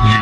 hi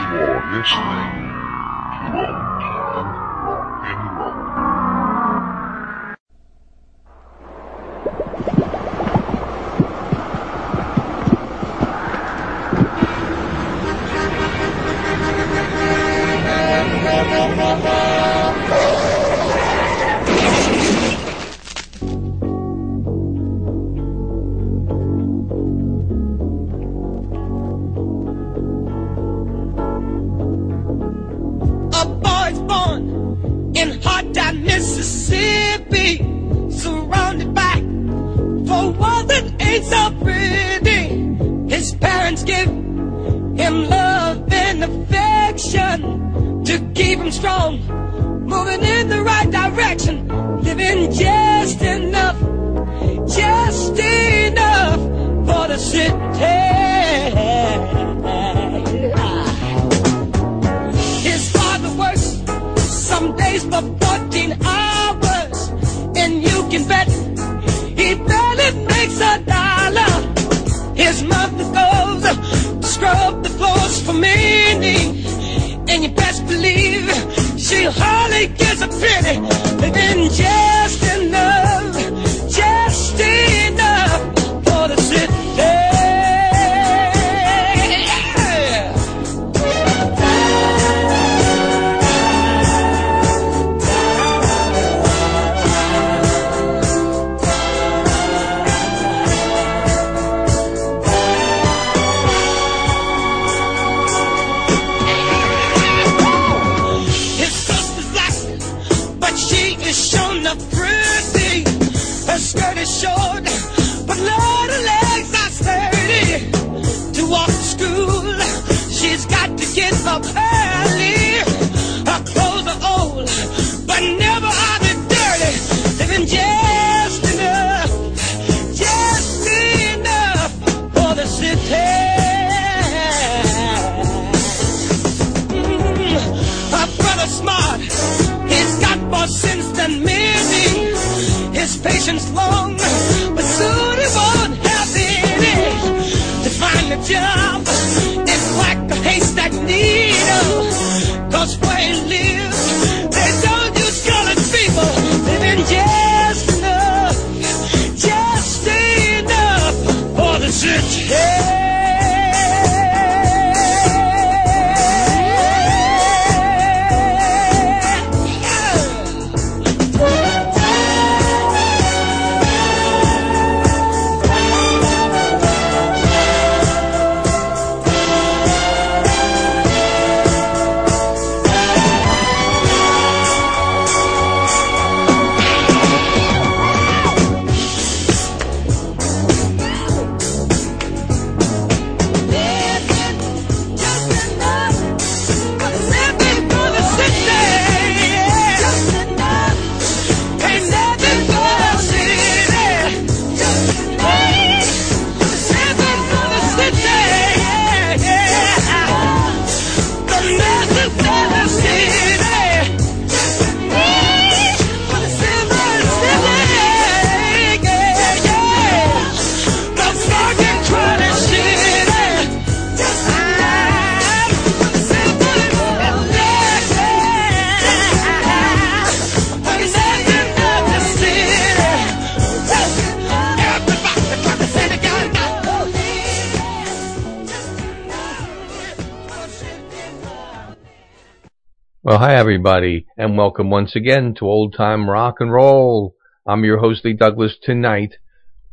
everybody, and welcome once again to Old Time Rock and Roll. I'm your host Lee Douglas. Tonight,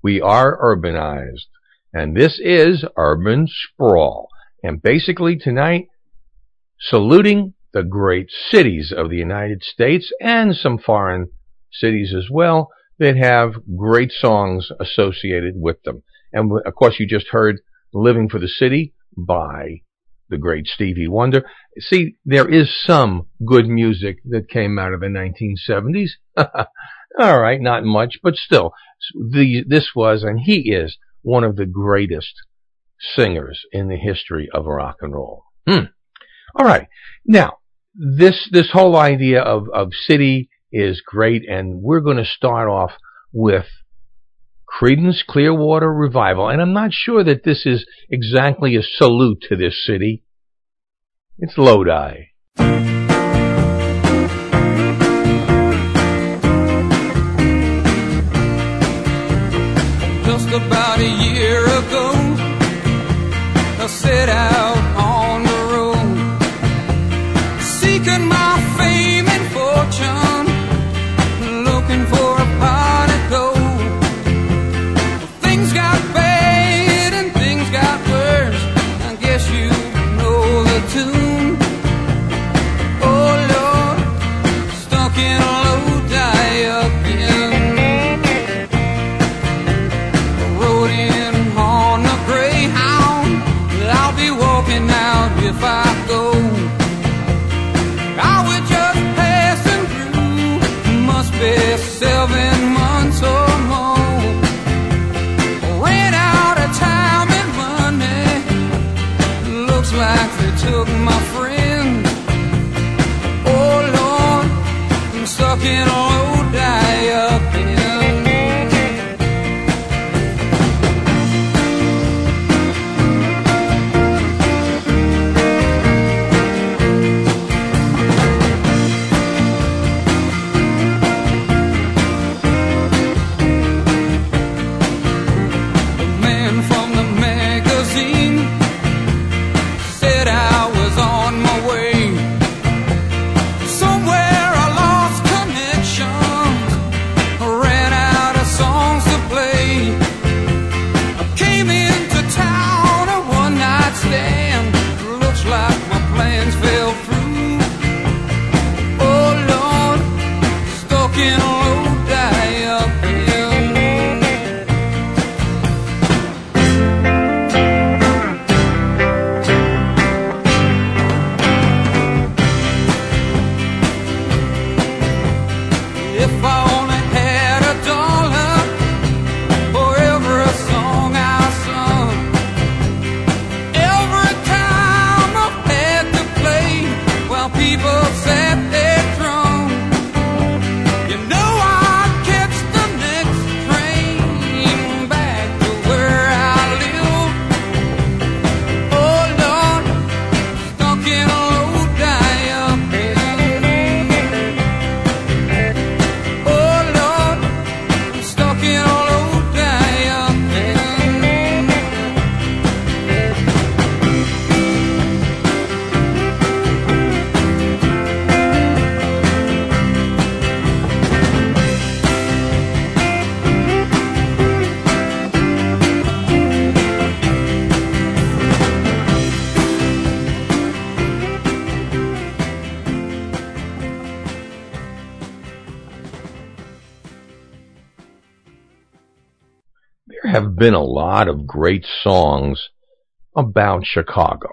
we are urbanized, and this is Urban Sprawl. And basically tonight, saluting the great cities of the United States and some foreign cities as well that have great songs associated with them. And of course, you just heard Living for the City by the great Stevie Wonder. See, there is some good music that came out of the 1970s. All right, not much, but still, the, this was, and he is, one of the greatest singers in the history of rock and roll. Hmm. All right. Now, this, this whole idea of, of city is great, and we're going to start off with Creedence Clearwater Revival, and I'm not sure that this is exactly a salute to this city. It's Lodi. Just about a year ago, I set out been a lot of great songs about Chicago.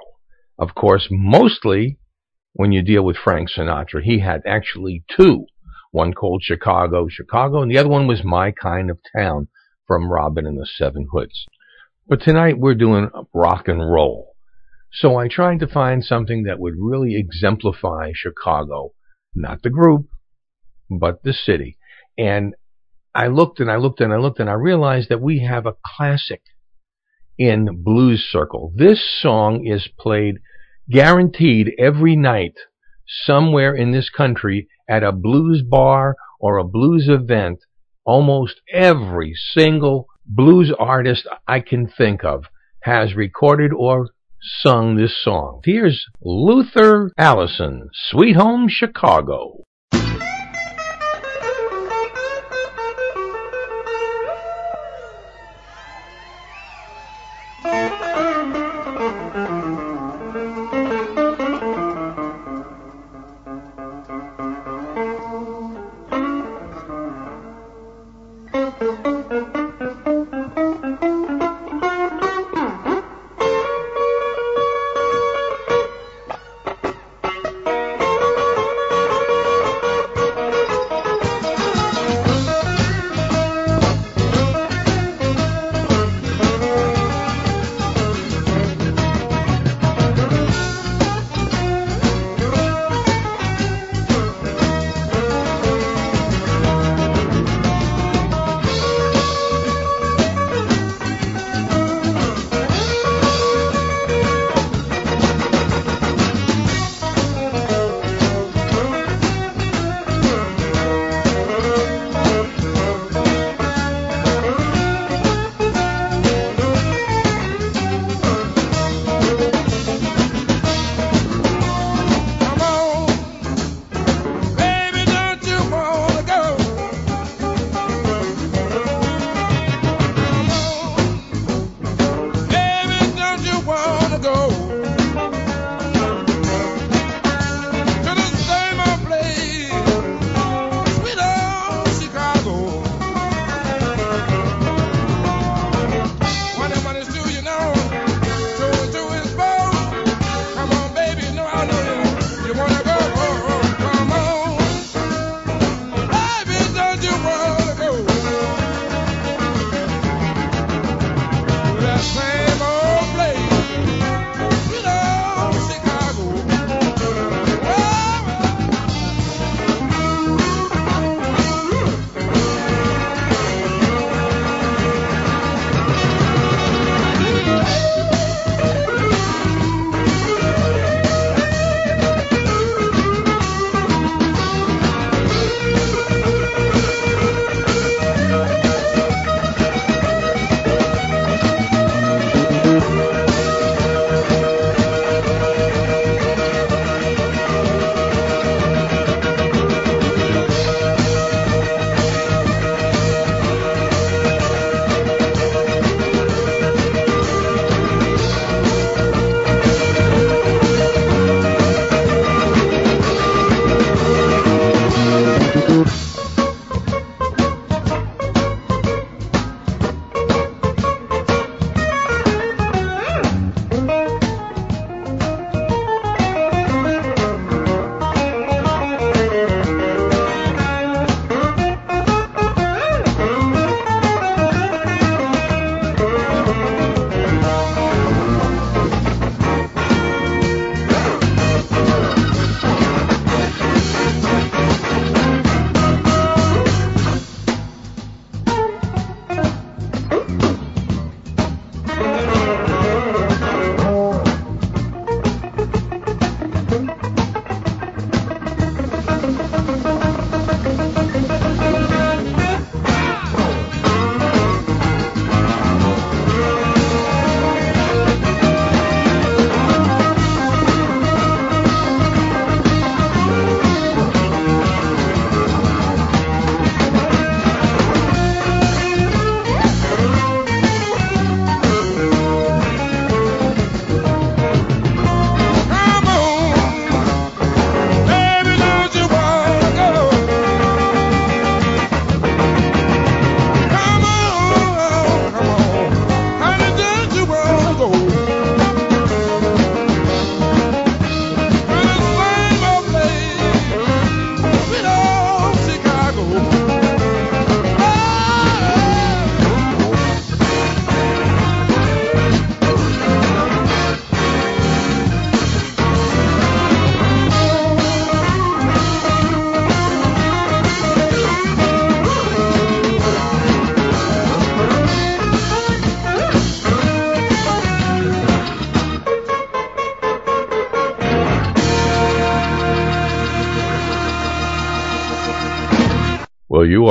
Of course, mostly when you deal with Frank Sinatra, he had actually two. One called Chicago, Chicago, and the other one was My Kind of Town from Robin and the Seven Hoods. But tonight we're doing rock and roll. So I tried to find something that would really exemplify Chicago, not the group, but the city. And I looked and I looked and I looked and I realized that we have a classic in Blues Circle. This song is played guaranteed every night somewhere in this country at a blues bar or a blues event. Almost every single blues artist I can think of has recorded or sung this song. Here's Luther Allison, Sweet Home Chicago.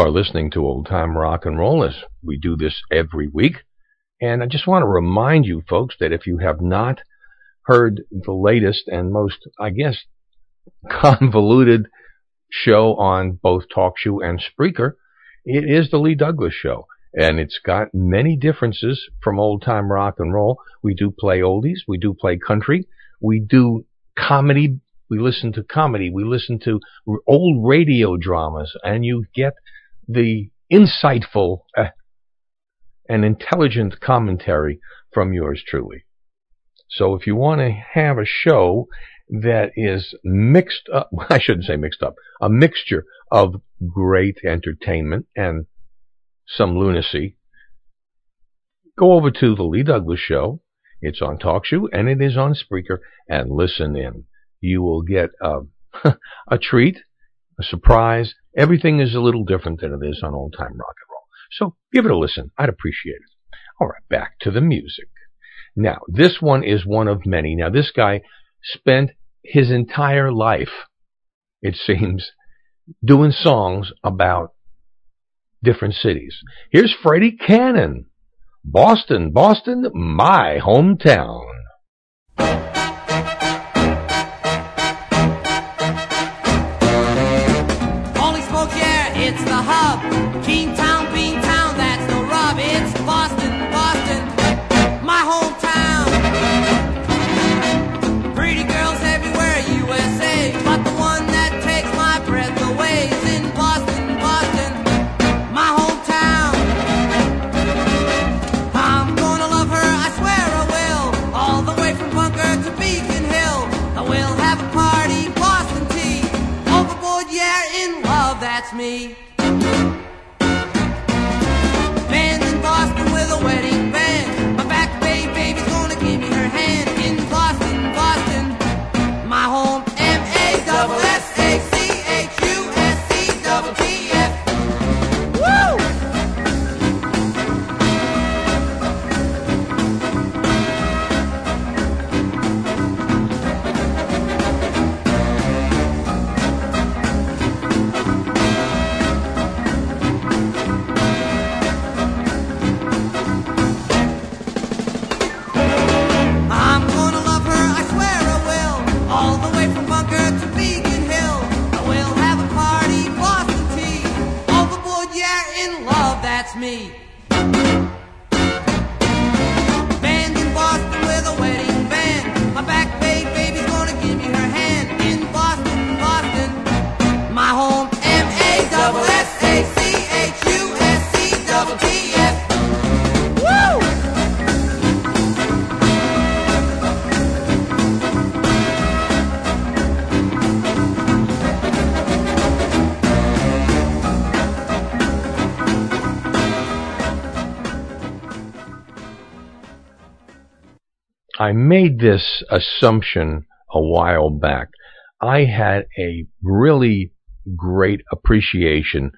Are listening to Old Time Rock and Roll as we do this every week. And I just want to remind you folks that if you have not heard the latest and most, I guess, convoluted show on both TalkShoe and Spreaker, it is the Lee Douglas Show. And it's got many differences from old time rock and roll. We do play oldies. We do play country. We do comedy we listen to comedy, we listen to old radio dramas, and you get the insightful uh, and intelligent commentary from yours truly. So if you want to have a show that is mixed up, I shouldn't say mixed up, a mixture of great entertainment and some lunacy, go over to the Lee Douglas Show. It's on TalkShoe and it is on Spreaker and listen in you will get a, a treat, a surprise. Everything is a little different than it is on old time rock and roll. So give it a listen. I'd appreciate it. All right, back to the music. Now, this one is one of many. Now, this guy spent his entire life, it seems, doing songs about different cities. Here's Freddie Cannon. Boston, Boston, my hometown. I made this assumption a while back. I had a really great appreciation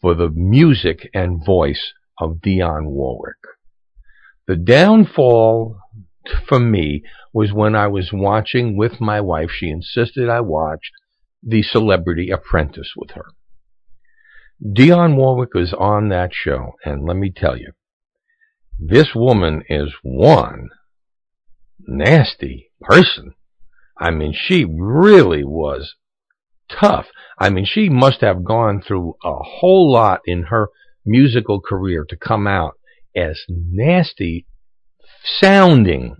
for the music and voice of Dionne Warwick. The downfall for me was when I was watching with my wife. She insisted I watched The Celebrity Apprentice with her. Dionne Warwick was on that show, and let me tell you, this woman is one nasty person. I mean, she really was tough. I mean, she must have gone through a whole lot in her musical career to come out as nasty sounding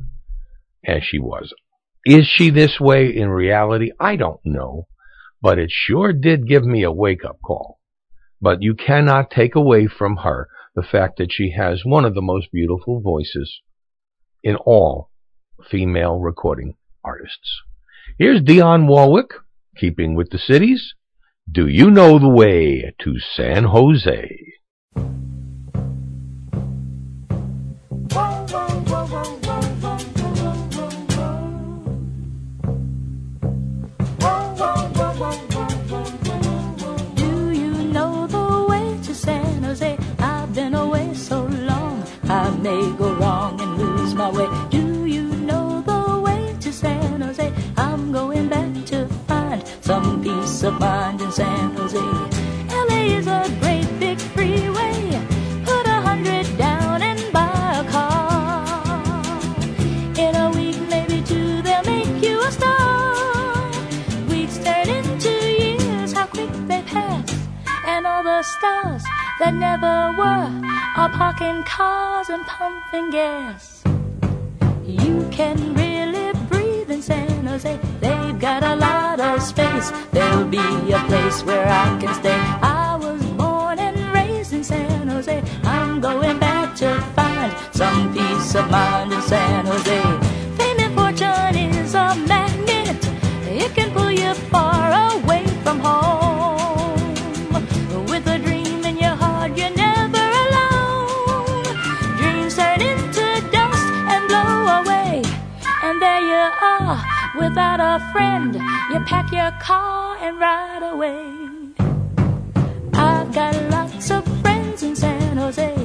as she was. Is she this way in reality? I don't know, but it sure did give me a wake up call. But you cannot take away from her the fact that she has one of the most beautiful voices in all female recording artists. Here's Dionne Warwick, keeping with the cities. Do you know the way to San Jose? combined in San Jose. LA is a great big freeway. Put a hundred down and buy a car. In a week, maybe two, they'll make you a star. Weeks turn into years, how quick they pass. And all the stars that never were are parking cars and pumping gas. You can San Jose. They've got a lot of space. There'll be a place where I can stay. I was born and raised in San Jose. I'm going back to find some peace of mind in San Jose. Without a friend. You pack your car and ride away. I've got lots of friends in San Jose.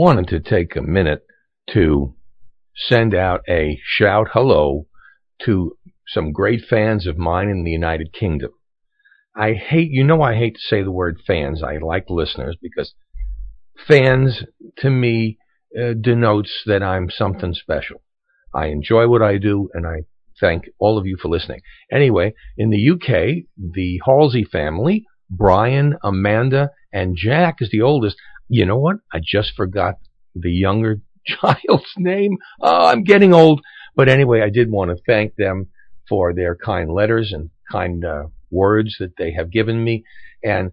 Wanted to take a minute to send out a shout hello to some great fans of mine in the United Kingdom. I hate, you know, I hate to say the word fans. I like listeners because fans to me uh, denotes that I'm something special. I enjoy what I do and I thank all of you for listening. Anyway, in the UK, the Halsey family, Brian, Amanda, and Jack is the oldest. You know what? I just forgot the younger child's name. Oh, I'm getting old. But anyway, I did want to thank them for their kind letters and kind uh, words that they have given me. And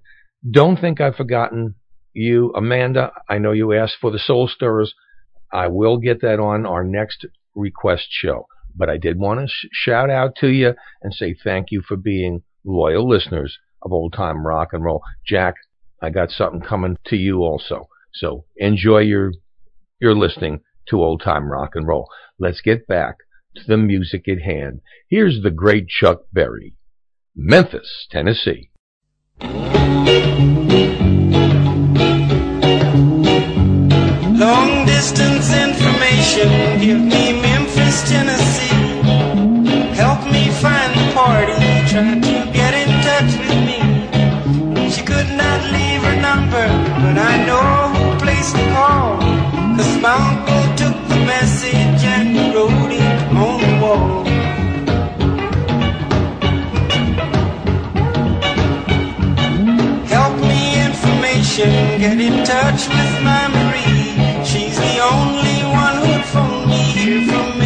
don't think I've forgotten you, Amanda. I know you asked for the Soul Stirrers. I will get that on our next request show. But I did want to sh- shout out to you and say thank you for being loyal listeners of old time rock and roll. Jack, I got something coming to you also. So enjoy your your listening to old time rock and roll. Let's get back to the music at hand. Here's the great Chuck Berry, Memphis, Tennessee. Long distance information, give me Memphis, Tennessee. Help me find the party, number, but I know who place to call. Cause my uncle took the message and wrote it on the wall. Help me information, get in touch with my Marie. She's the only one who'd phone me here from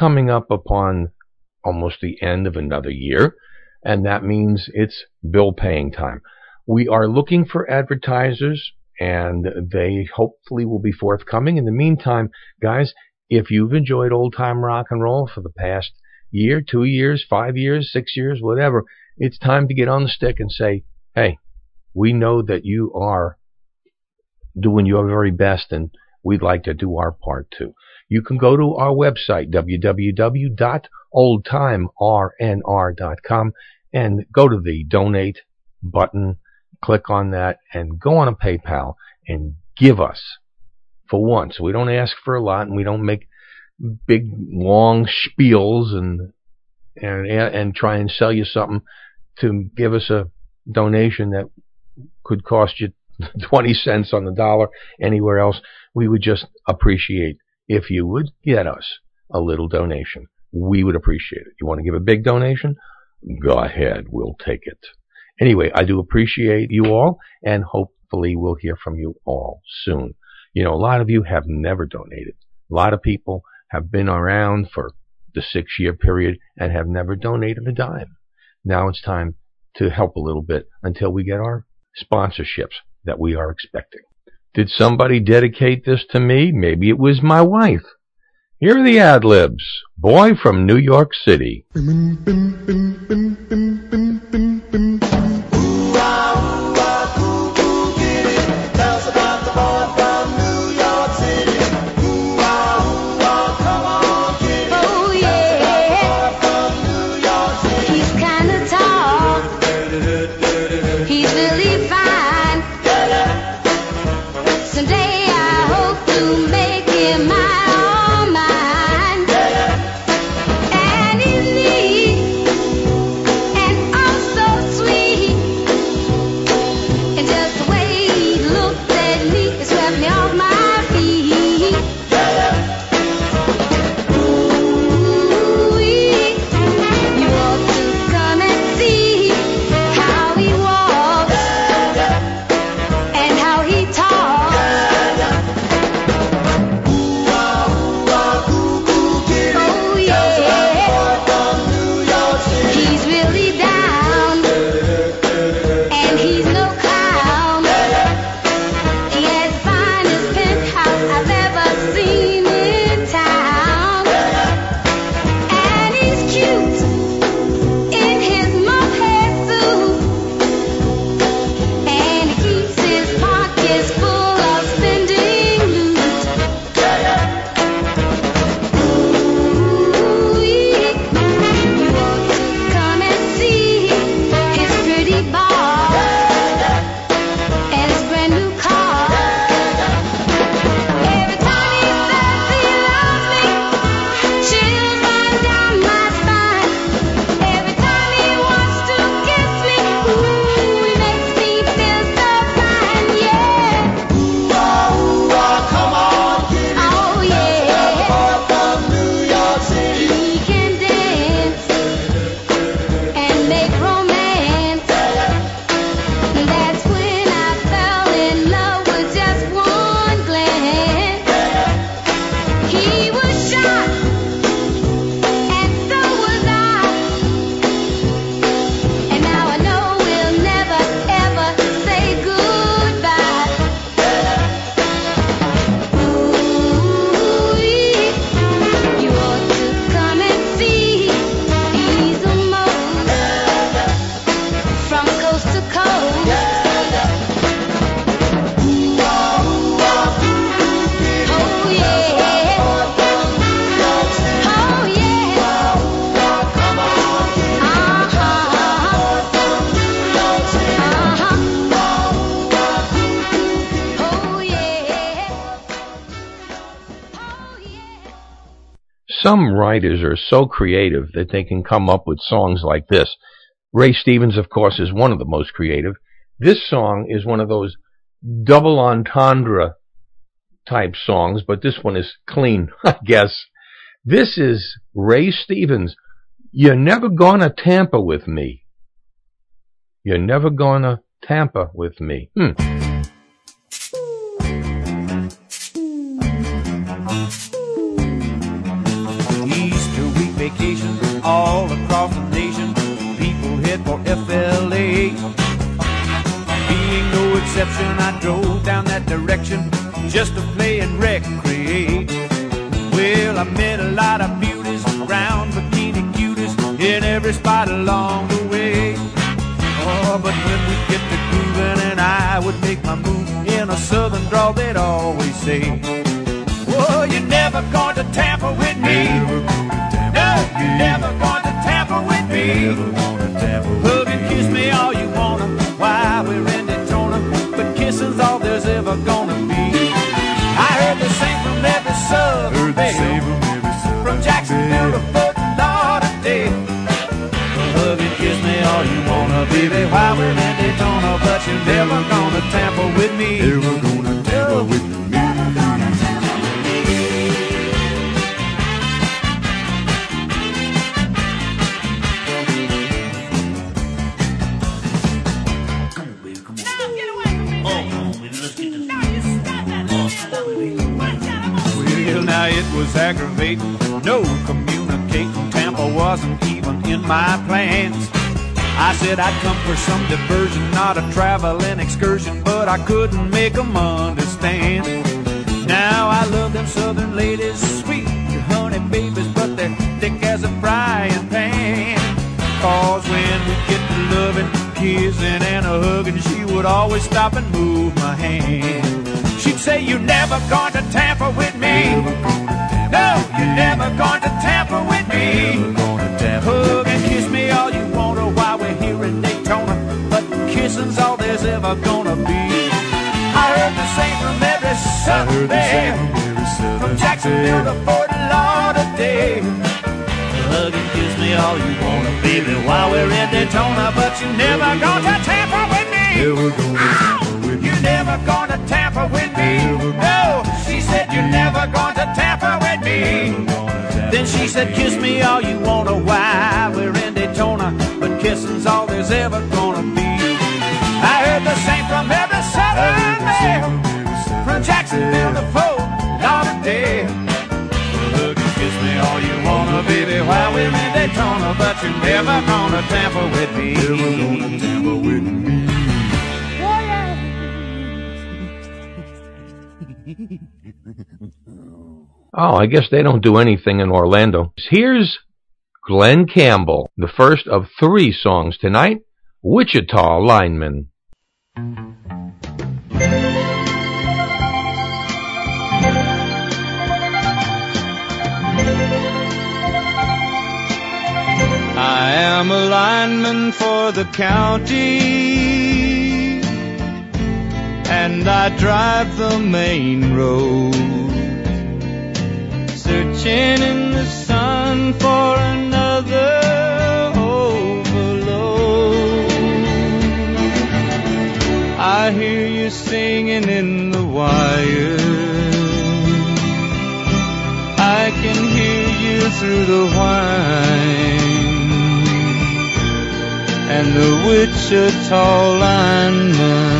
coming up upon almost the end of another year, and that means it's bill paying time. We are looking for advertisers, and they hopefully will be forthcoming. In the meantime, guys, if you've enjoyed old time rock and roll for the past year, two years, five years, six years, whatever, it's time to get on the stick and say, hey, we know that you are doing your very best, and we'd like to do our part too. You can go to our website, www.oldtimernr.com, and go to the donate button, click on that, and go on a PayPal and give us for once. We don't ask for a lot and we don't make big long spiels and and and try and sell you something to give us a donation that could cost you 20 cents on the dollar anywhere else. We would just appreciate if you would get us a little donation. We would appreciate it. You want to give a big donation? Go ahead. We'll take it. Anyway, I do appreciate you all and hopefully we'll hear from you all soon. You know, a lot of you have never donated. A lot of people have been around for the six year period and have never donated a dime. Now it's time to help a little bit until we get our sponsorships that we are expecting. Did somebody dedicate this to me? Maybe it was my wife. Here are the ad libs. Boy from New York City. Some writers are so creative that they can come up with songs like this. Ray Stevens, of course, is one of the most creative. This song is one of those double entendre type songs, but this one is clean, I guess. This is Ray Stevens. You're never gonna Tampa with me. You're never gonna Tampa with me. Hmm. All across the nation. People head for FLA. Being no exception, I drove down that direction just to play and recreate. Well, I met a lot of beauties, round bikini cuties in every spot along the way. Oh, but when we get to grooving and I would make my move in a southern drawl, they'd always say, Oh, you're never going to Tampa with me. Never going to tamper with me. Hug and kiss me all you wanna while we're in Daytona, but kissing's all there's ever gonna be. I heard the same from every suburb, from Jacksonville to Fort Lauderdale. Hug and kiss me all you wanna, baby, while we're in Daytona, but you're never gonna tamper with me. Never gonna tamper with me. Now it was aggravating, no communicating. Tampa wasn't even in my plans. I said I'd come for some diversion, not a traveling excursion, but I couldn't make make 'em understand. Now I love them southern ladies, sweet honey babies, but they're thick as a frying pan. Cause when we get to loving, kissing, and a hugging, she would always stop and move my hand. She'd say, You're never going to tamper with me. No, you're never going to tamper with me. Hug and kiss me all you want to while we're here in Daytona. But kissing's all there's ever gonna be. I heard the same from every suburb. From Jacksonville to Fort Lauderdale. Hug and kiss me all you wanna, baby, while we're in Daytona. But you're never gonna tamper with me. Never gonna tamper with me. No, she said you're never gonna tamper with me. Then she said, kiss me all you wanna Why? we're in Daytona. But kissing's all there's ever gonna be. I heard the same from every southern male. From Jacksonville to Fort Lauderdale. And kiss me all you wanna, baby, while we're in Daytona. But you're never gonna tamper with me. Never gonna tamper with me. Oh, I guess they don't do anything in Orlando. Here's Glen Campbell, the first of three songs tonight, Wichita Lineman. I am a lineman for the county, and I drive the main road, searching in the sun for another overload. I hear you singing in the wire. I can hear you through the whine and the Wichita lineman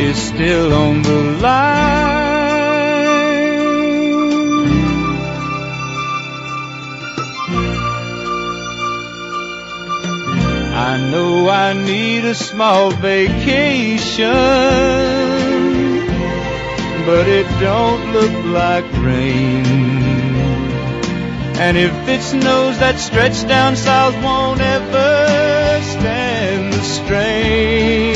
is still on the line. I know I need a small vacation, but it don't look like rain. And if it snows, that stretch down south won't ever stand the strain.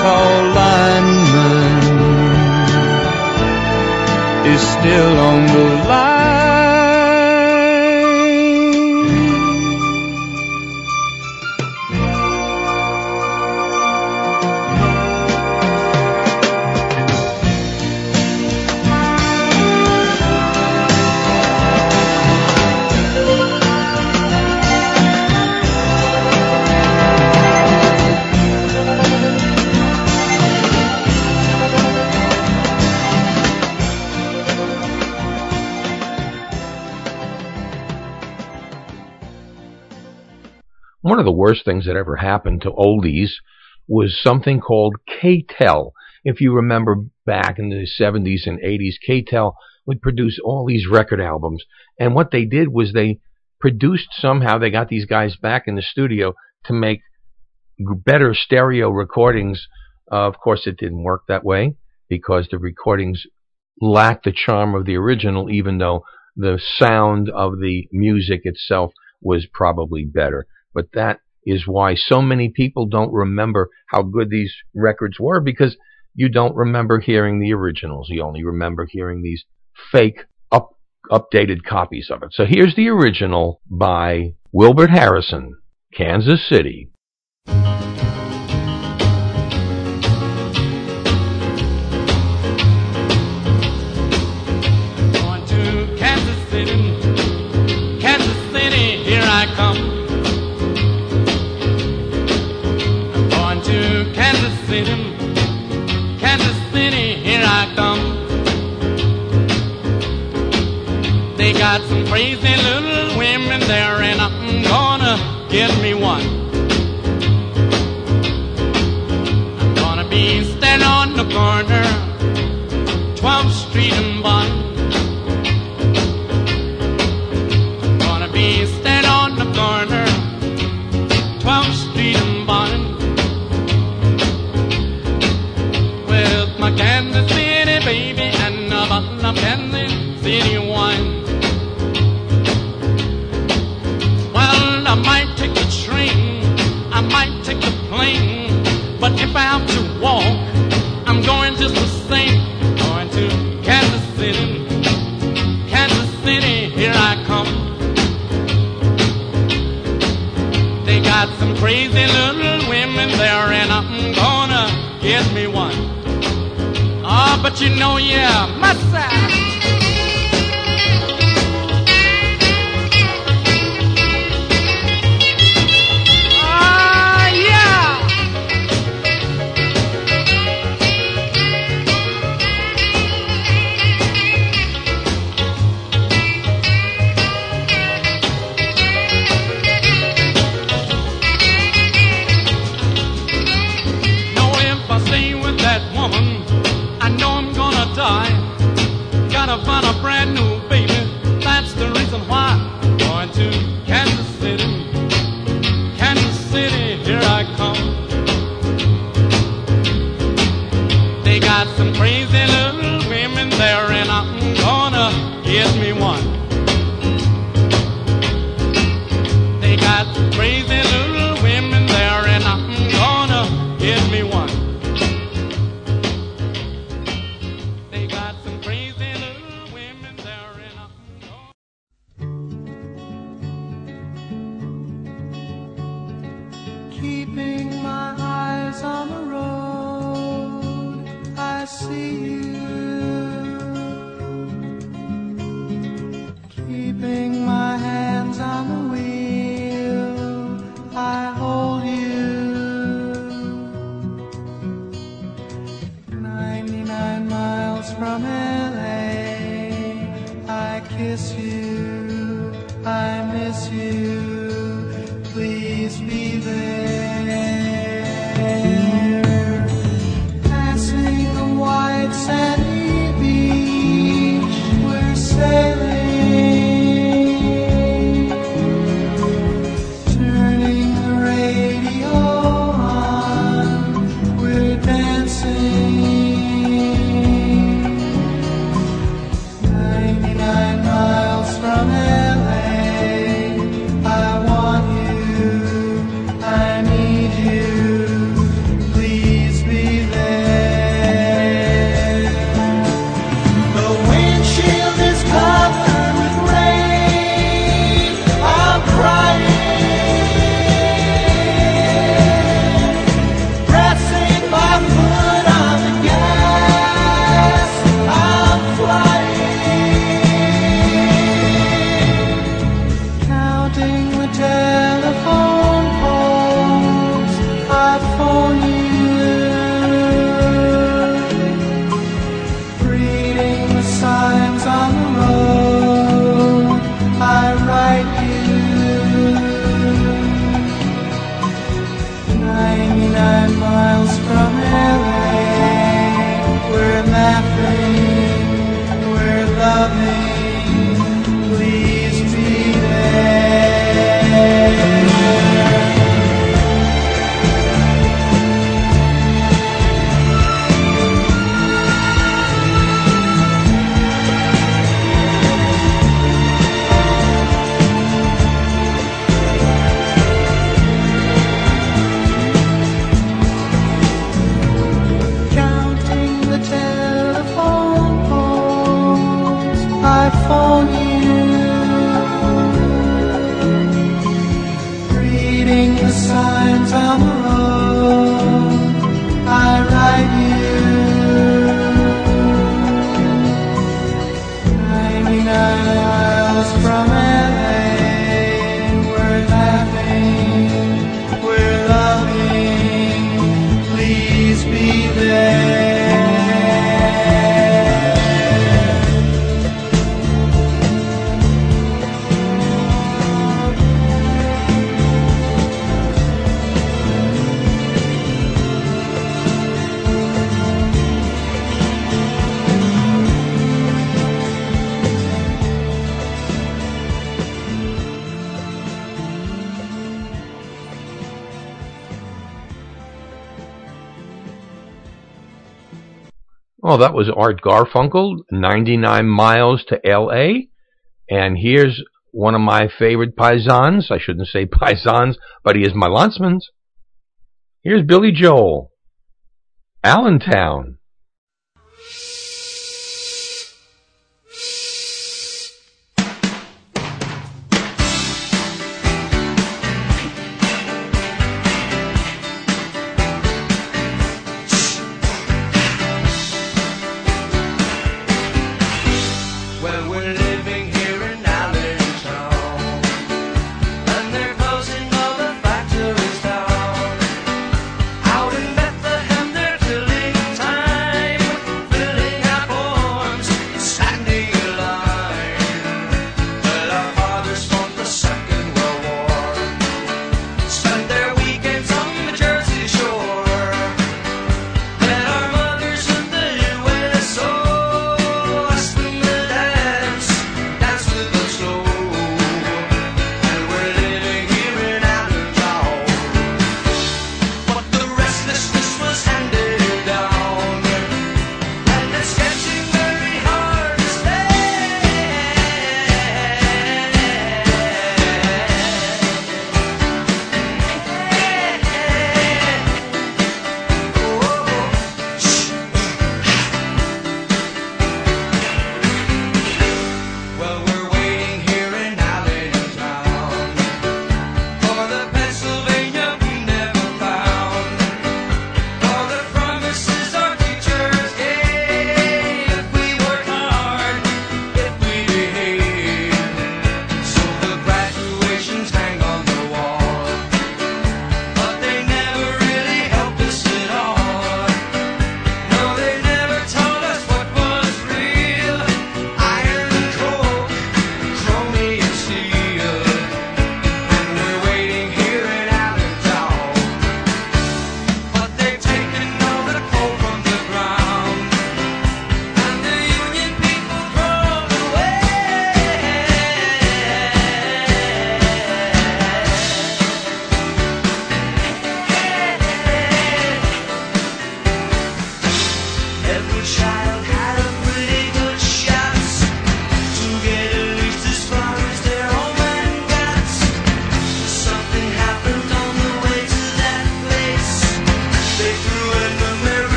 told worst things that ever happened to oldies was something called K-tel. If you remember back in the 70s and 80s, K-tel would produce all these record albums. And what they did was they produced somehow, they got these guys back in the studio to make better stereo recordings. Uh, of course, it didn't work that way because the recordings lacked the charm of the original, even though the sound of the music itself was probably better. But that is why so many people don't remember how good these records were because you don't remember hearing the originals. You only remember hearing these fake up, updated copies of it. So here's the original by Wilbert Harrison, Kansas City. praising that was Art Garfunkel, 99 Miles to L.A. And here's one of my favorite paisans. I shouldn't say paisans, but he is my landsman's. Here's Billy Joel, Allentown.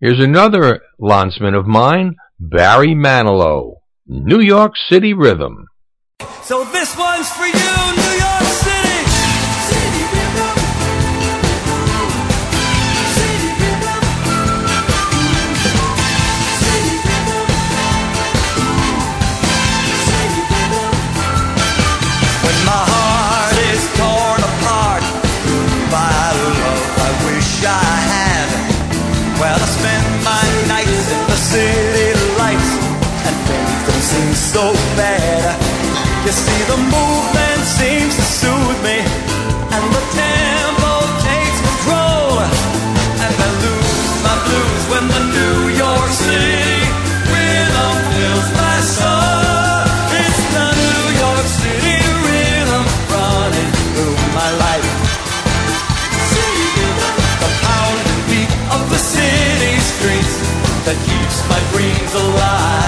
Here's another landsman of mine, Barry Manilow, New York City Rhythm. So this one's for you, New York City! When my heart is torn apart by love, I wish I see the movement seems to soothe me, and the tempo takes control. And I lose my blues when the New York City rhythm fills my soul. It's the New York City rhythm running through my life. The pounding beat of the city streets that keeps my dreams alive.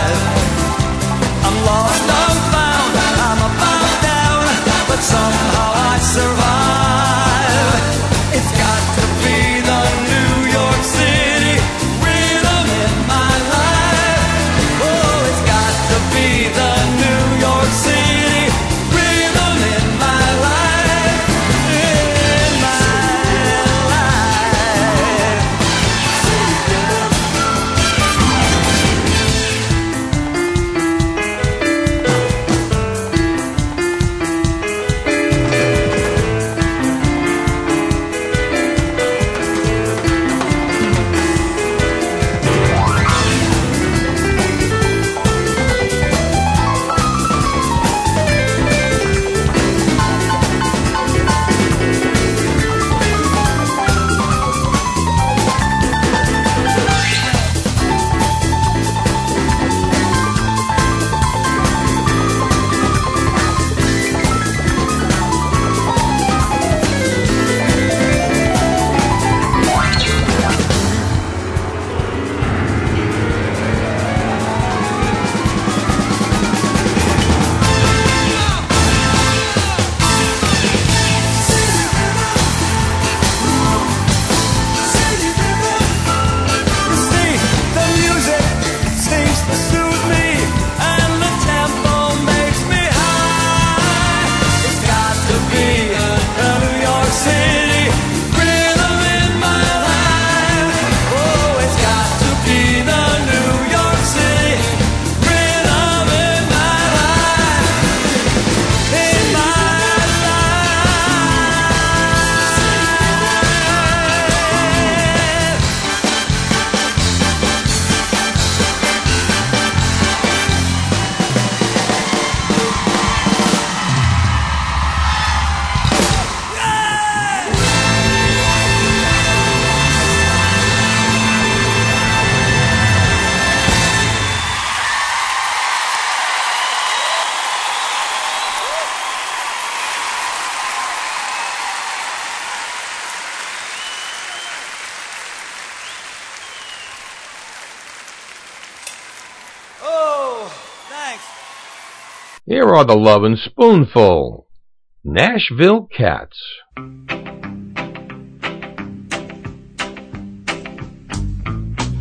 Here are the Lovin' Spoonful. Nashville Cats.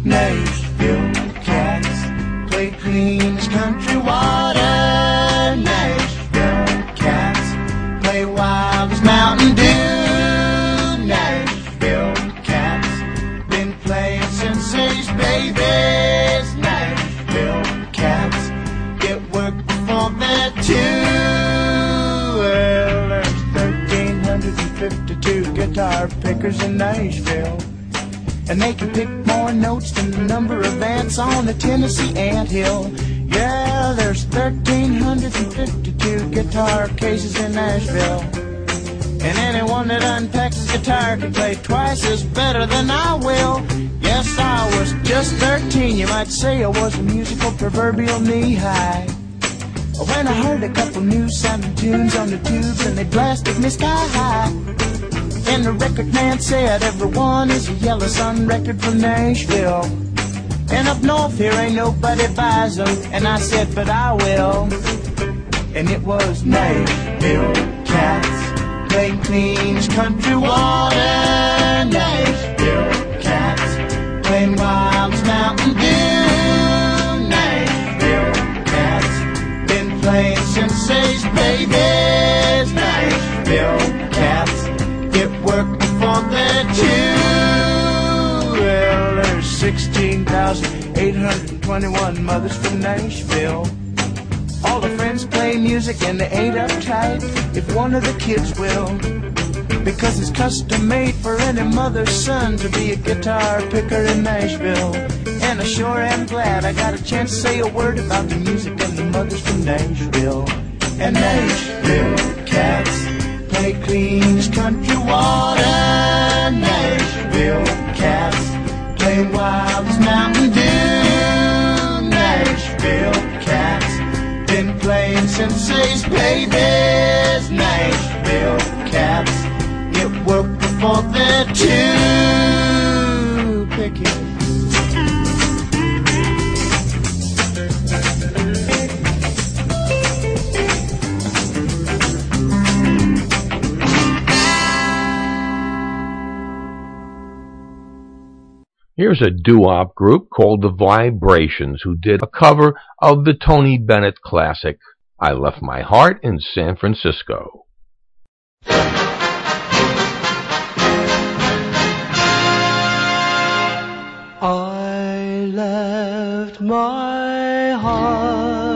Nashville cats play clean as country water. Guitar pickers in Nashville. And they can pick more notes than the number of ants on the Tennessee anthill. Yeah, there's 1,352 guitar cases in Nashville. And anyone that unpacks his guitar can play twice as better than I will. Yes, I was just 13. You might say I was a musical proverbial knee high. When I heard a couple new sounding tunes on the tubes and they blasted me sky high. And the record man said everyone is a yellow sun record from Nashville. And up north here ain't nobody buys them. And I said, but I will. And it was Nashville cats playing clean as country water. Nashville cats playing wild as Mountain Dew. Nashville cats been playing since they's babies. Nashville two. Well, there's 16,821 mothers from Nashville. All the friends play music and they ain't uptight if one of the kids will. Because it's custom made for any mother's son to be a guitar picker in Nashville. And I sure am glad I got a chance to say a word about the music and the mothers from Nashville. And Nashville cats play clean as country water. Nashville cats play wild as Mountain Dew. Nashville cats been playing since they's babies. Nashville cats get work before they're two. Here's a doo-wop group called The Vibrations who did a cover of the Tony Bennett classic, I Left My Heart in San Francisco. I left my heart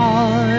Abel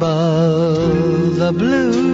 Above the blue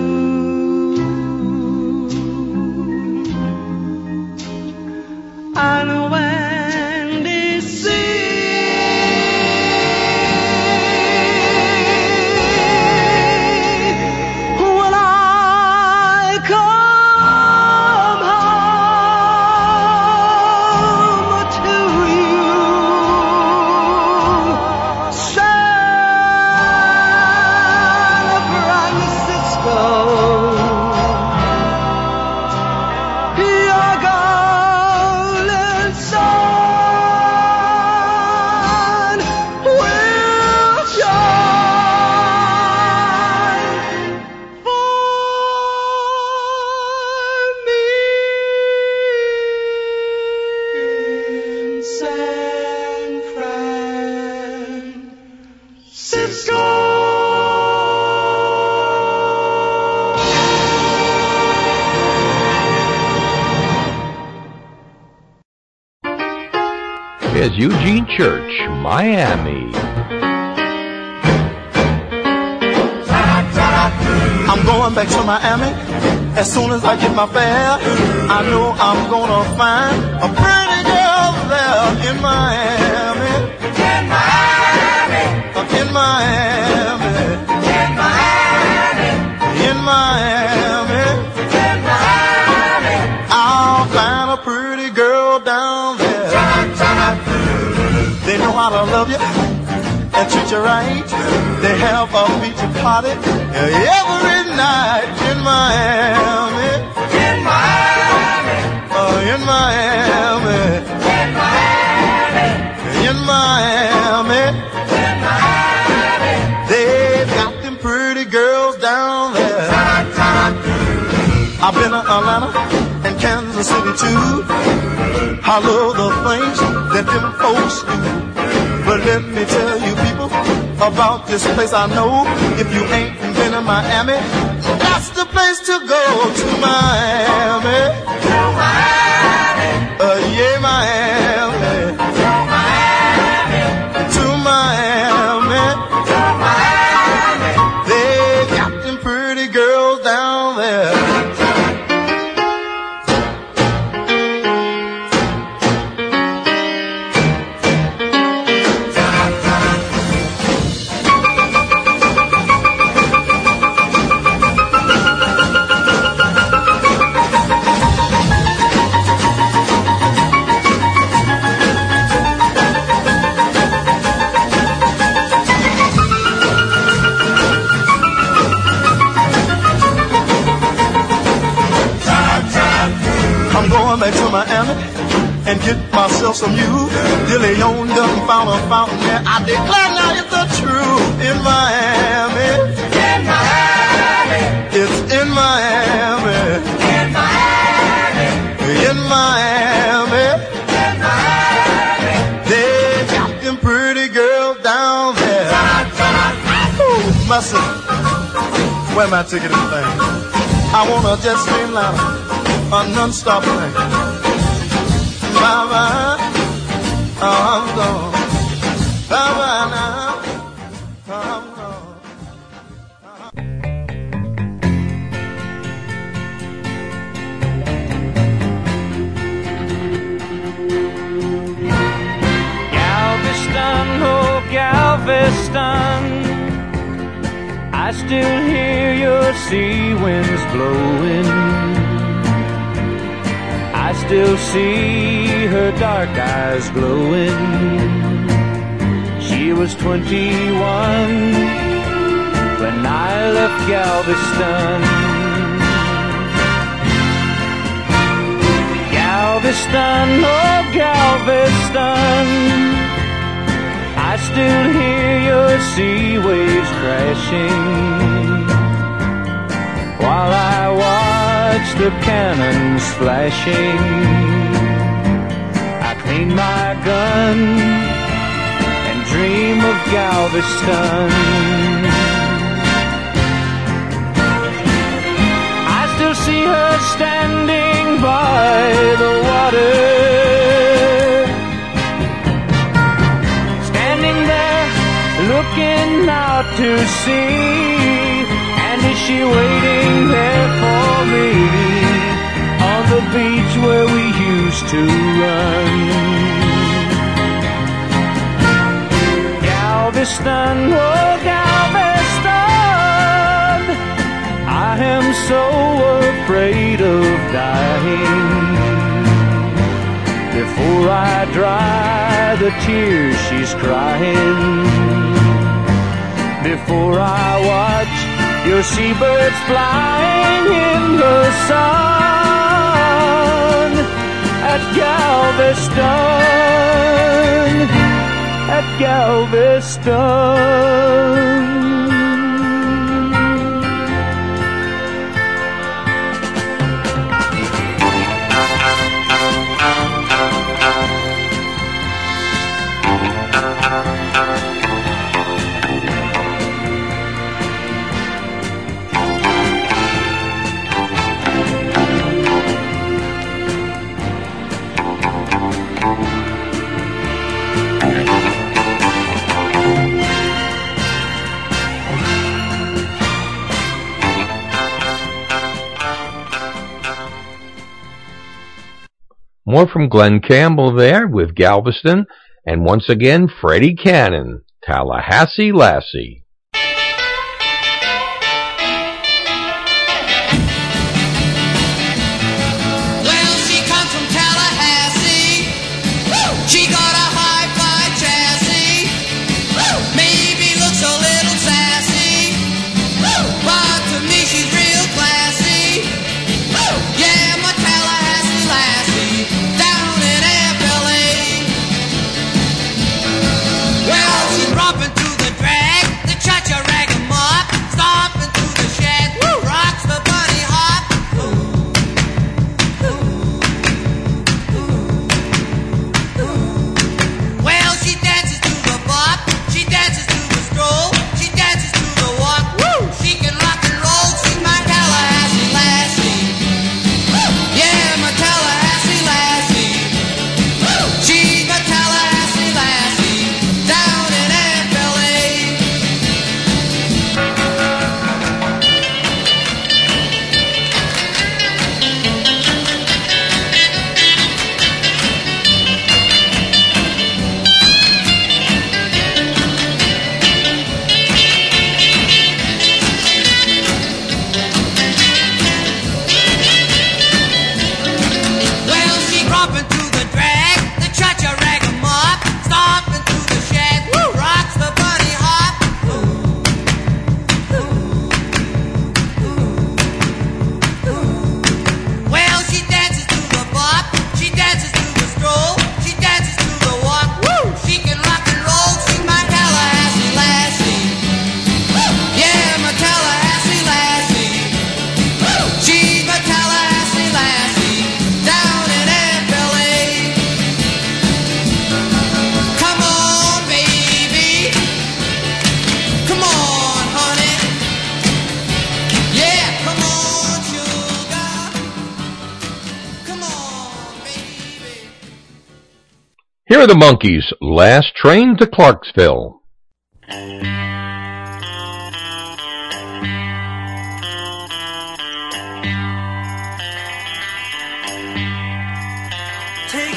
Church, Miami. I'm going back to Miami as soon as I get my fare. I know I'm gonna find a pretty girl there in Miami. In Miami. In Miami. In Miami. In Miami. They to love you and treat you right. They have a beach party every night in Miami. In Miami. Oh, in Miami. In Miami. In Miami. In Miami. They've got them pretty girls down there. I've been to Atlanta and Kansas City too. I love the things that them folks do. Let me tell you people about this place I know. If you ain't been to Miami, that's the place to go. To Miami. Myself some you. De Leon done found a fountain there. I declare now it's the truth in Miami. In Miami, It's in Miami. in Miami, In Miami. in Miami. They got them pretty girls down there. Ooh, Mercy. Where my ticket and thing? I wanna just scream loud, a non-stop thing. Bye Oh, I still hear your sea winds blowing. Still see her dark eyes glowing. She was 21 when I left Galveston. Galveston, oh Galveston. I still hear your sea waves crashing while I watch the cannons flashing. I clean my gun and dream of Galveston. I still see her standing by the water. Standing there looking out to sea. She waiting there for me on the beach where we used to run? Galveston, oh Galveston, I am so afraid of dying. Before I dry the tears she's crying. Before I watch your seabirds flying in the sun at Galveston, at Galveston. More from Glen Campbell there with Galveston, and once again Freddie Cannon, Tallahassee Lassie. The Monkees, Last Train to Clarksville. Take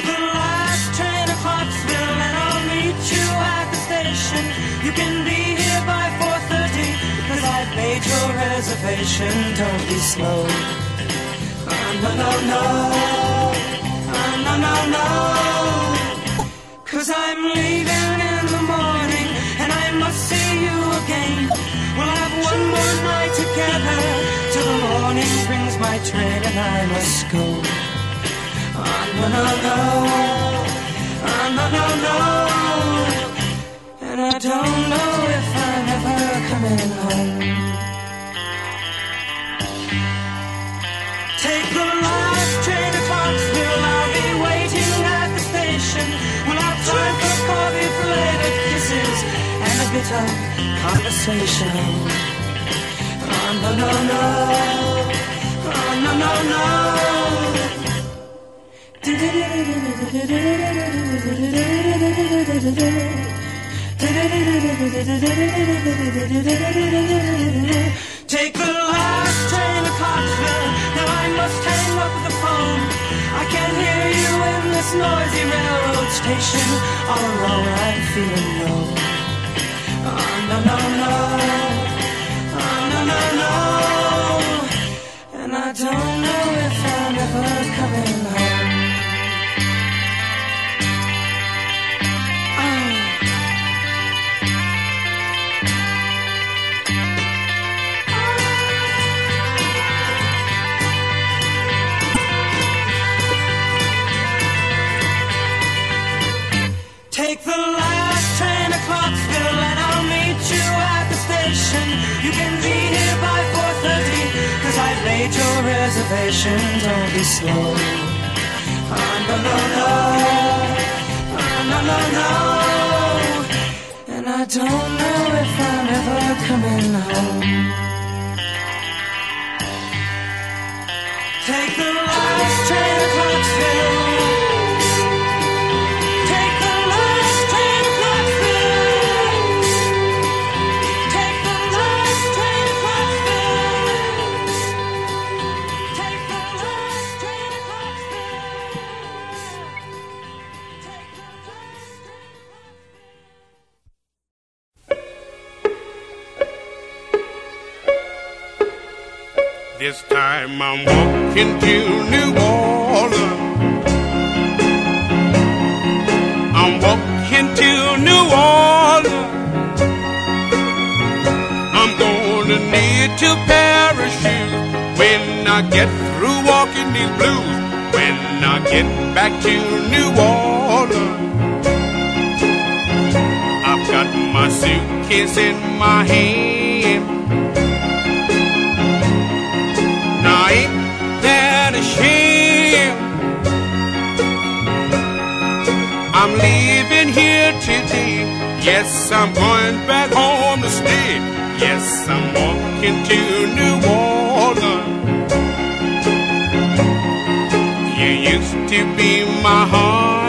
the last train to Clarksville and I'll meet you at the station. You can be here by 4.30 cause I've made your reservation. Don't be slow. Ah, no, no, no. Ah, no, no, no. Cause I'm leaving in the morning and I must see you again. We'll have one more night together till the morning brings my train and I must go. No, no. Ah, no, no, no. And I don't know if I'm ever coming home. Of conversation. Oh, no, no, no. Oh, no, no, no. Take the last train to Clarksville. Now I must hang up the phone. I can't hear you in this noisy railroad station. All alone, I'm feeling low. Don't know reservation. Don't be slow. Oh, ah, no, no, no. Oh, no, no, no. And I don't know if I'm ever coming home. Take the last train to Clarksville. This time I'm walking to New Orleans. I'm walking to New Orleans. I'm gonna need to parachute when I get through walking these blues. When I get back to New Orleans, I've got my suitcase in my hand. Shame? I'm leaving here today. Yes, I'm going back home to stay. Yes, I'm walking to New Orleans. You used to be my honey.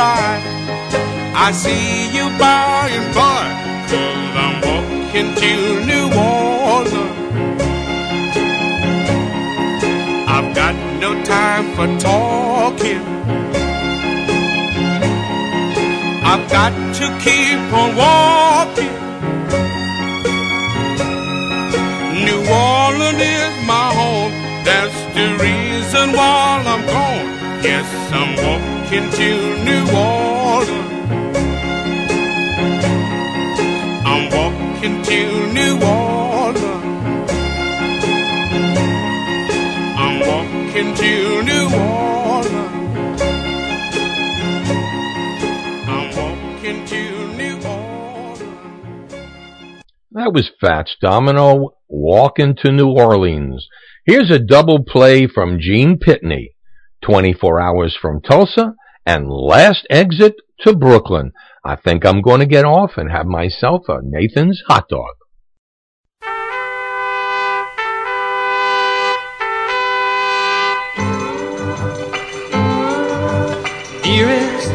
I see you by and by. Cause I'm walking to New Orleans. I've got no time for talking. I've got to keep on walking. New Orleans is my home. That's the reason why I'm gone. Yes, I'm walking to New Orleans. I'm walking to New Orleans. I'm walking to New Orleans. I'm walking to New Orleans. That was Fats Domino, Walking to New Orleans. Here's a double play from Gene Pitney, 24 Hours from Tulsa, and Last Exit to Brooklyn. I think I'm going to get off and have myself a Nathan's hot dog. Dearest,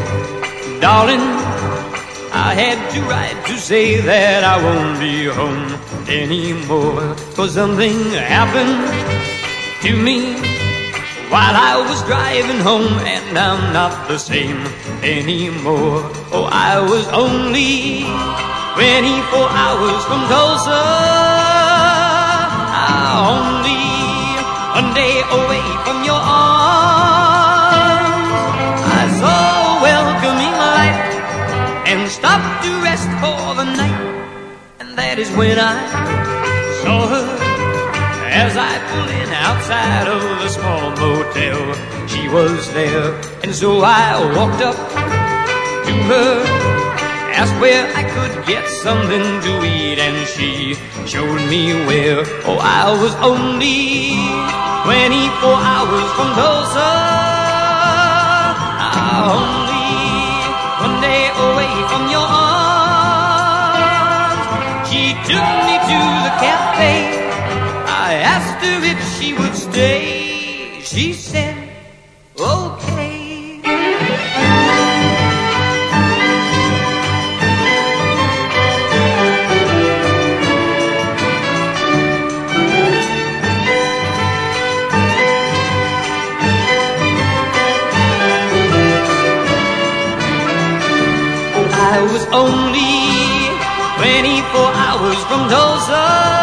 darling, I had to write to say that I won't be home anymore. Cause something happened to me while I was driving home, and I'm not the same anymore. Oh, I was only 24 hours from Tulsa. Only one day away from your arms. I saw welcoming light and stopped to rest for the night. And that is when I saw her as I pulled in outside of the small motel. She was there, and so I walked up to her, asked where I could get something to eat, and she showed me where. Oh, I was only 24 hours from Tulsa. Only one day away from your arms. She took me to the cafe. She would stay. She said, okay. I was only 24 hours from Tulsa.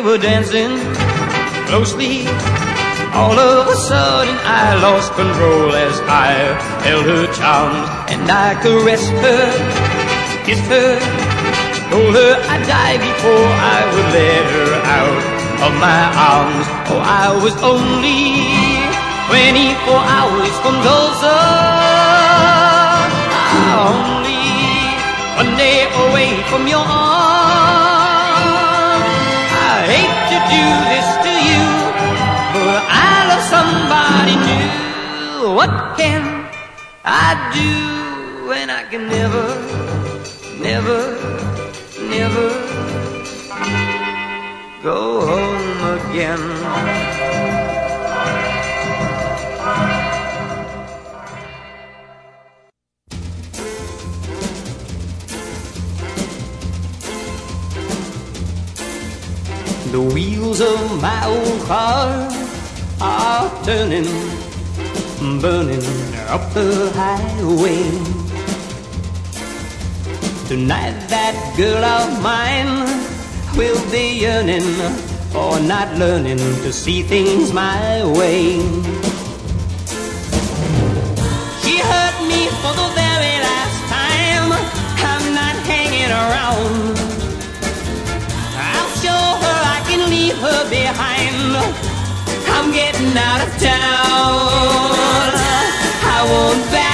We were dancing closely. All of a sudden, I lost control as I held her charms and I caressed her, kissed her, told her I'd die before I would let her out of my arms. Oh, I was only 24 hours from Tulsa. Only one day away from your arms. Do this to you, but I love somebody new. What can I do when I can never, never, never go home again? The wheels of my old car are turning, burning up the highway. Tonight, that girl of mine will be yearning for not learning to see things my way. She hurt me for the very last time. I'm not hanging around. Can leave her behind. I'm getting out of town. I won't back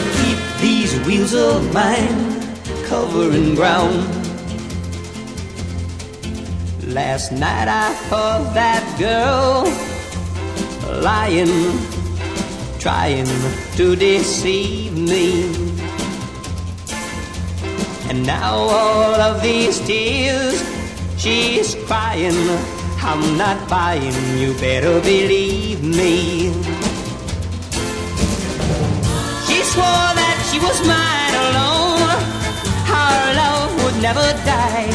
Gonna keep these wheels of mine covering ground. Last night I heard that girl lying, trying to deceive me. And now all of these tears she's crying. I'm not buying, you better believe me. Swore that she was mine alone. Our love would never die.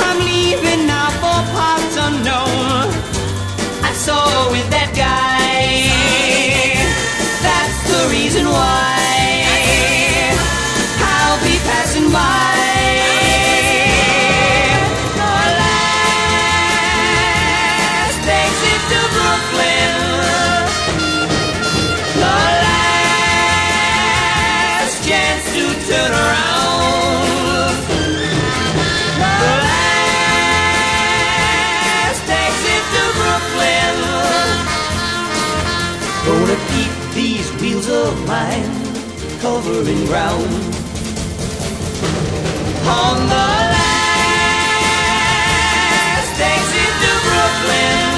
I'm leaving now for parts unknown. I saw her with that guy. That's the reason why I'll be passing by. turn around. The last taxi to Brooklyn. Gonna keep these wheels of mine covering ground. On the last taxi to Brooklyn.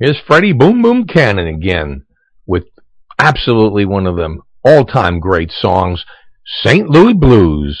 Here's Freddie Boom Boom Cannon again with absolutely one of them all time great songs, St. Louis Blues.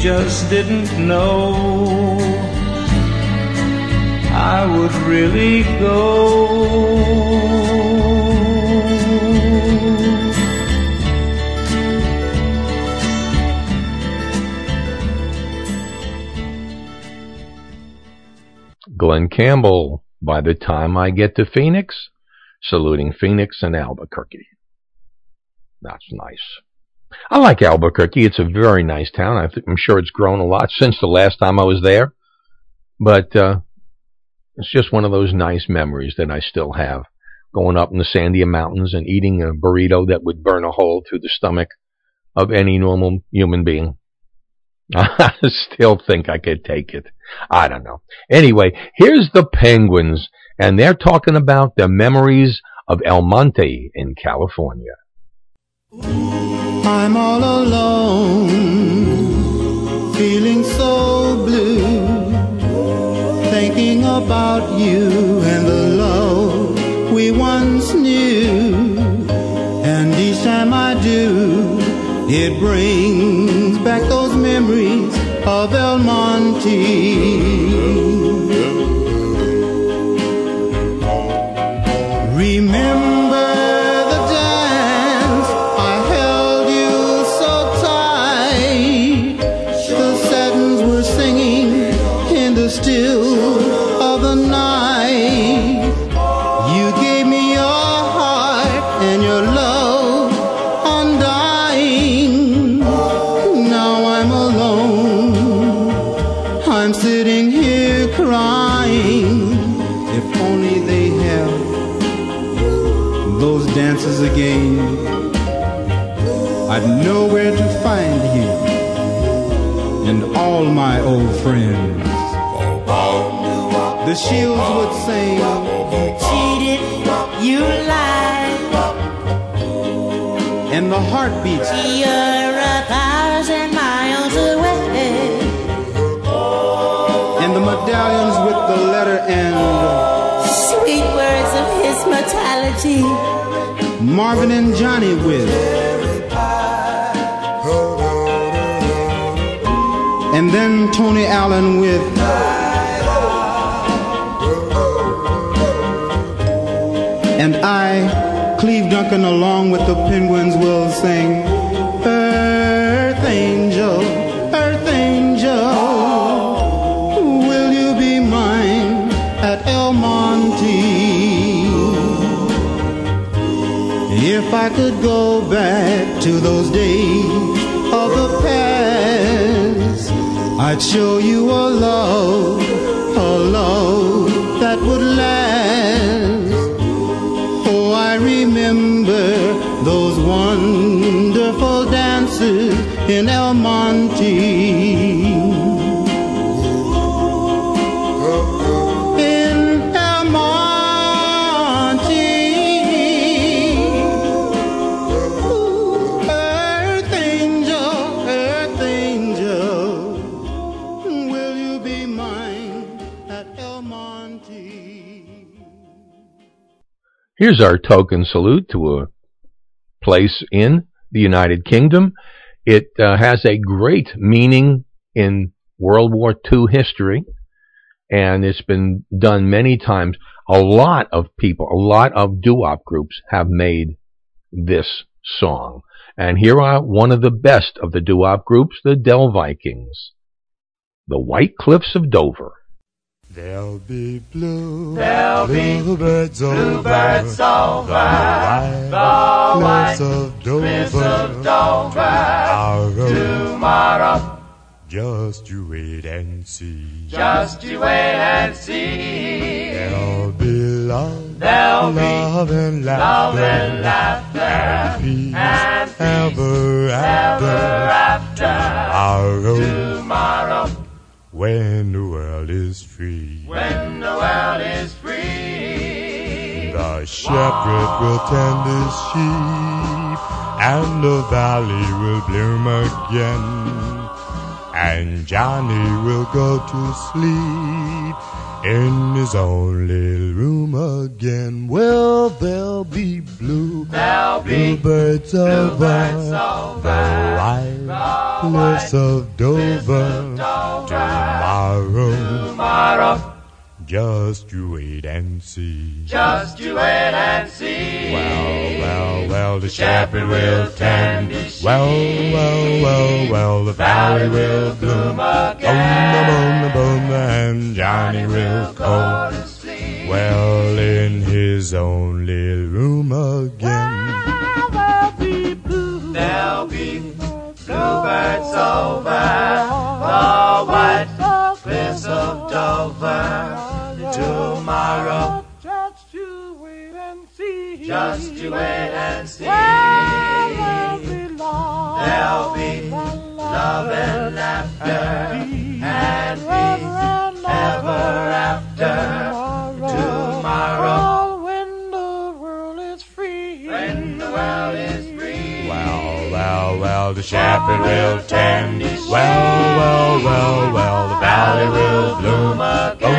Just didn't know I would really go. Glen Campbell, by the time I get to Phoenix, saluting Phoenix and Albuquerque. That's nice. I like Albuquerque. It's a very nice town. I I'm sure it's grown a lot since the last time I was there. But uh, it's just one of those nice memories that I still have. Going up in the Sandia Mountains and eating a burrito that would burn a hole through the stomach of any normal human being. I still think I could take it. I don't know. Anyway, here's the Penguins, and they're talking about the memories of El Monte in California. I'm all alone, feeling so blue, thinking about you and the love we once knew. And each time I do, it brings back those memories of El Monte. Remember shields would sing. You cheated, you lied. And the heartbeats. You're a thousand miles away. And the medallions with the letter and Sweet words of his mortality. Marvin and Johnny with. And then Tony Allen with. Duncan, along with the Penguins, will sing Earth Angel, Earth Angel, will you be mine at El Monte? If I could go back to those days of the past, I'd show you a love, in El Monte. In El Monte. Earth angel, earth angel, will you be mine at El Monte? Here's our token salute to a place in the United Kingdom. Uh, has a great meaning in World War II history, and it's been done many times. A lot of people, a lot of doo-wop groups have made this song. And here are one of the best of the doo-wop groups, the Del Vikings. The White Cliffs of Dover. There'll be blue, There'll be bluebirds bluebirds over, over the white the cliffs of Dover, of Dover tomorrow. tomorrow. Just you wait and see. Just you wait and see. There'll be love, There'll be love and love laughter, and laughter, and peace, and peace ever after. ever after. Tomorrow, when is free, when the world is free. the shepherd will tend his sheep, and the valley will bloom again. And Johnny will go to sleep in his own little room again. Well, there'll be blue, There'll be bluebirds over bluebirds the over white cliffs of Dover. Tomorrow, Tomorrow, just you wait and see. just you wait and see. Well, well, well, the shepherd will tend. his sheep. Well, well, well, well, the valley will bloom. Again. Boom, boom, boom, and Johnny will go. to sleep. Well, in his own little room again. There'll be bluebirds over the white cliffs of Dover. Tomorrow, Just you wait and see. just you wait and see. There'll be love. There'll be love and laughter and peace ever after. Tomorrow, when Well, well, the shepherd will tend. Well, well, well, well, the valley will bloom. Boom, boom,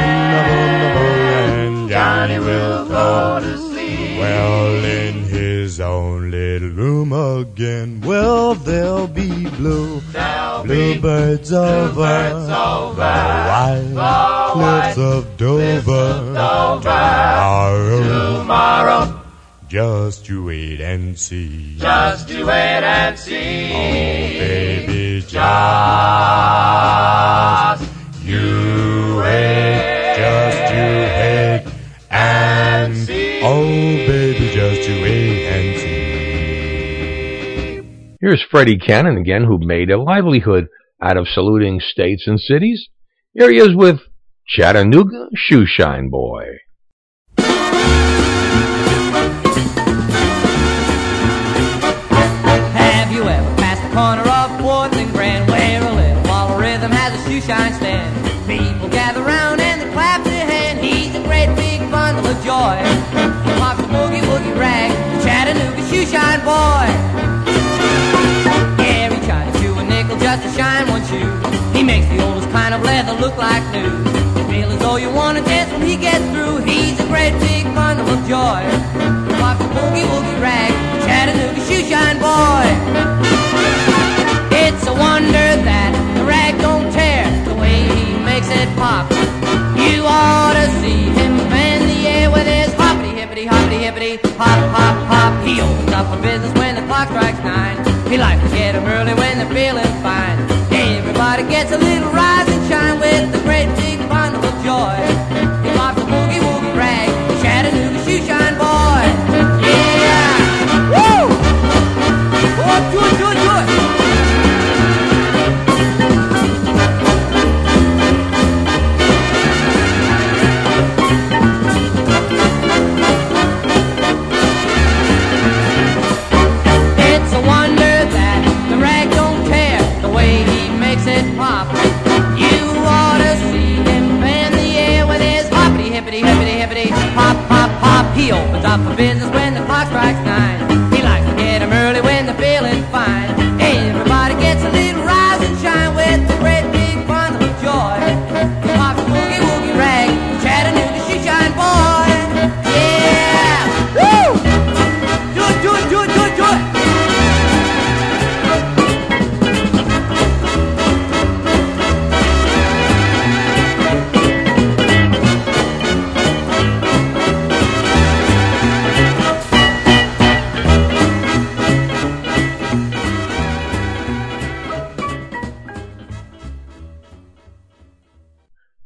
boom, and Johnny will go to sleep. Well, in his own little room again. Well, there'll be blue, There'll be bluebirds over bluebirds over the white cliffs of Dover. Dover. Tomorrow, Tomorrow, just you wait and see. just you wait and see. Oh, baby, just you wait, just you wait and see. Oh, baby, just you wait and see. Here's Freddie Cannon again, who made a livelihood out of saluting states and cities. Here he is with Chattanooga Shoeshine Boy. Chattanooga shoe shine boy. Gary trying to chew a nickel just to shine one shoe. He makes the oldest kind of leather look like new. Feel as though you want to dance when he gets through. He's a great big bundle of joy. He pops a boogie woogie rag, Chattanooga shoe shine boy. It's a wonder that the rag don't tear the way he makes it pop. You ought to see hippity hoppity hippity hop hop hop. He opens up for business when the clock strikes nine. He likes to get 'em early when they're feeling fine. Everybody gets a little rise and shine with the great big bundle of joy. He pops a boogie woogie rag, Chattanooga shoe shine boy. Yeah, woo! Oh, do He opens up for business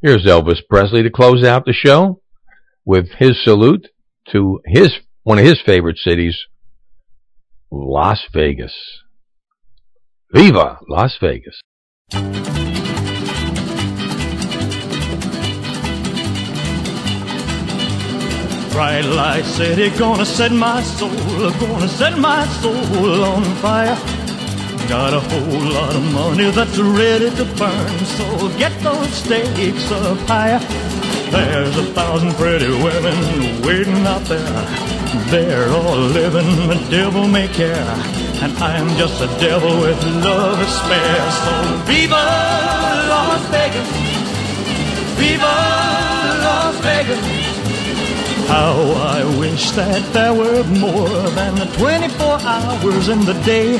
Here's Elvis Presley to close out the show with his salute to his one of his favorite cities, Las Vegas. Viva Las Vegas. Bright light city, gonna set my soul, gonna set my soul on fire. Got a whole lot of money that's ready to burn, so get those stakes up higher. There's a thousand pretty women waiting out there. They're all living the devil may care, and I'm just a devil with love to spare. So viva Las Vegas, viva Las Vegas. How I wish that there were more than the 24 hours in the day.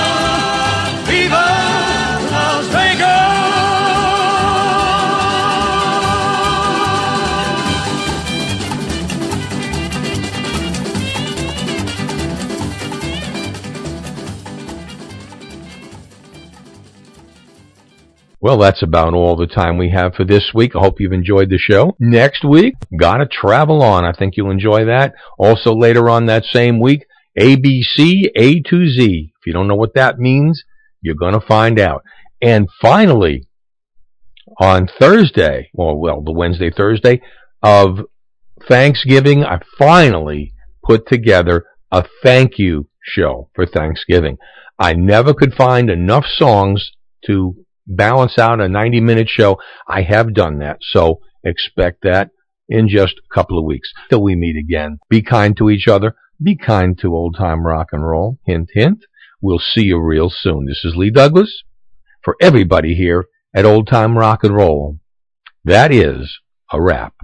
Well, that's about all the time we have for this week. I hope you've enjoyed the show. Next week, gotta travel on. I think you'll enjoy that. Also later on that same week, ABC A to Z. If you don't know what that means, you're gonna find out. And finally, on Thursday, or well, the Wednesday, Thursday of Thanksgiving, I finally put together a thank you show for Thanksgiving. I never could find enough songs to balance out a 90 minute show. I have done that, so expect that in just a couple of weeks. Till we meet again, be kind to each other, be kind to old time rock and roll. Hint, hint. We'll see you real soon. This is Lee Douglas for everybody here at Old Time Rock and Roll. That is a wrap.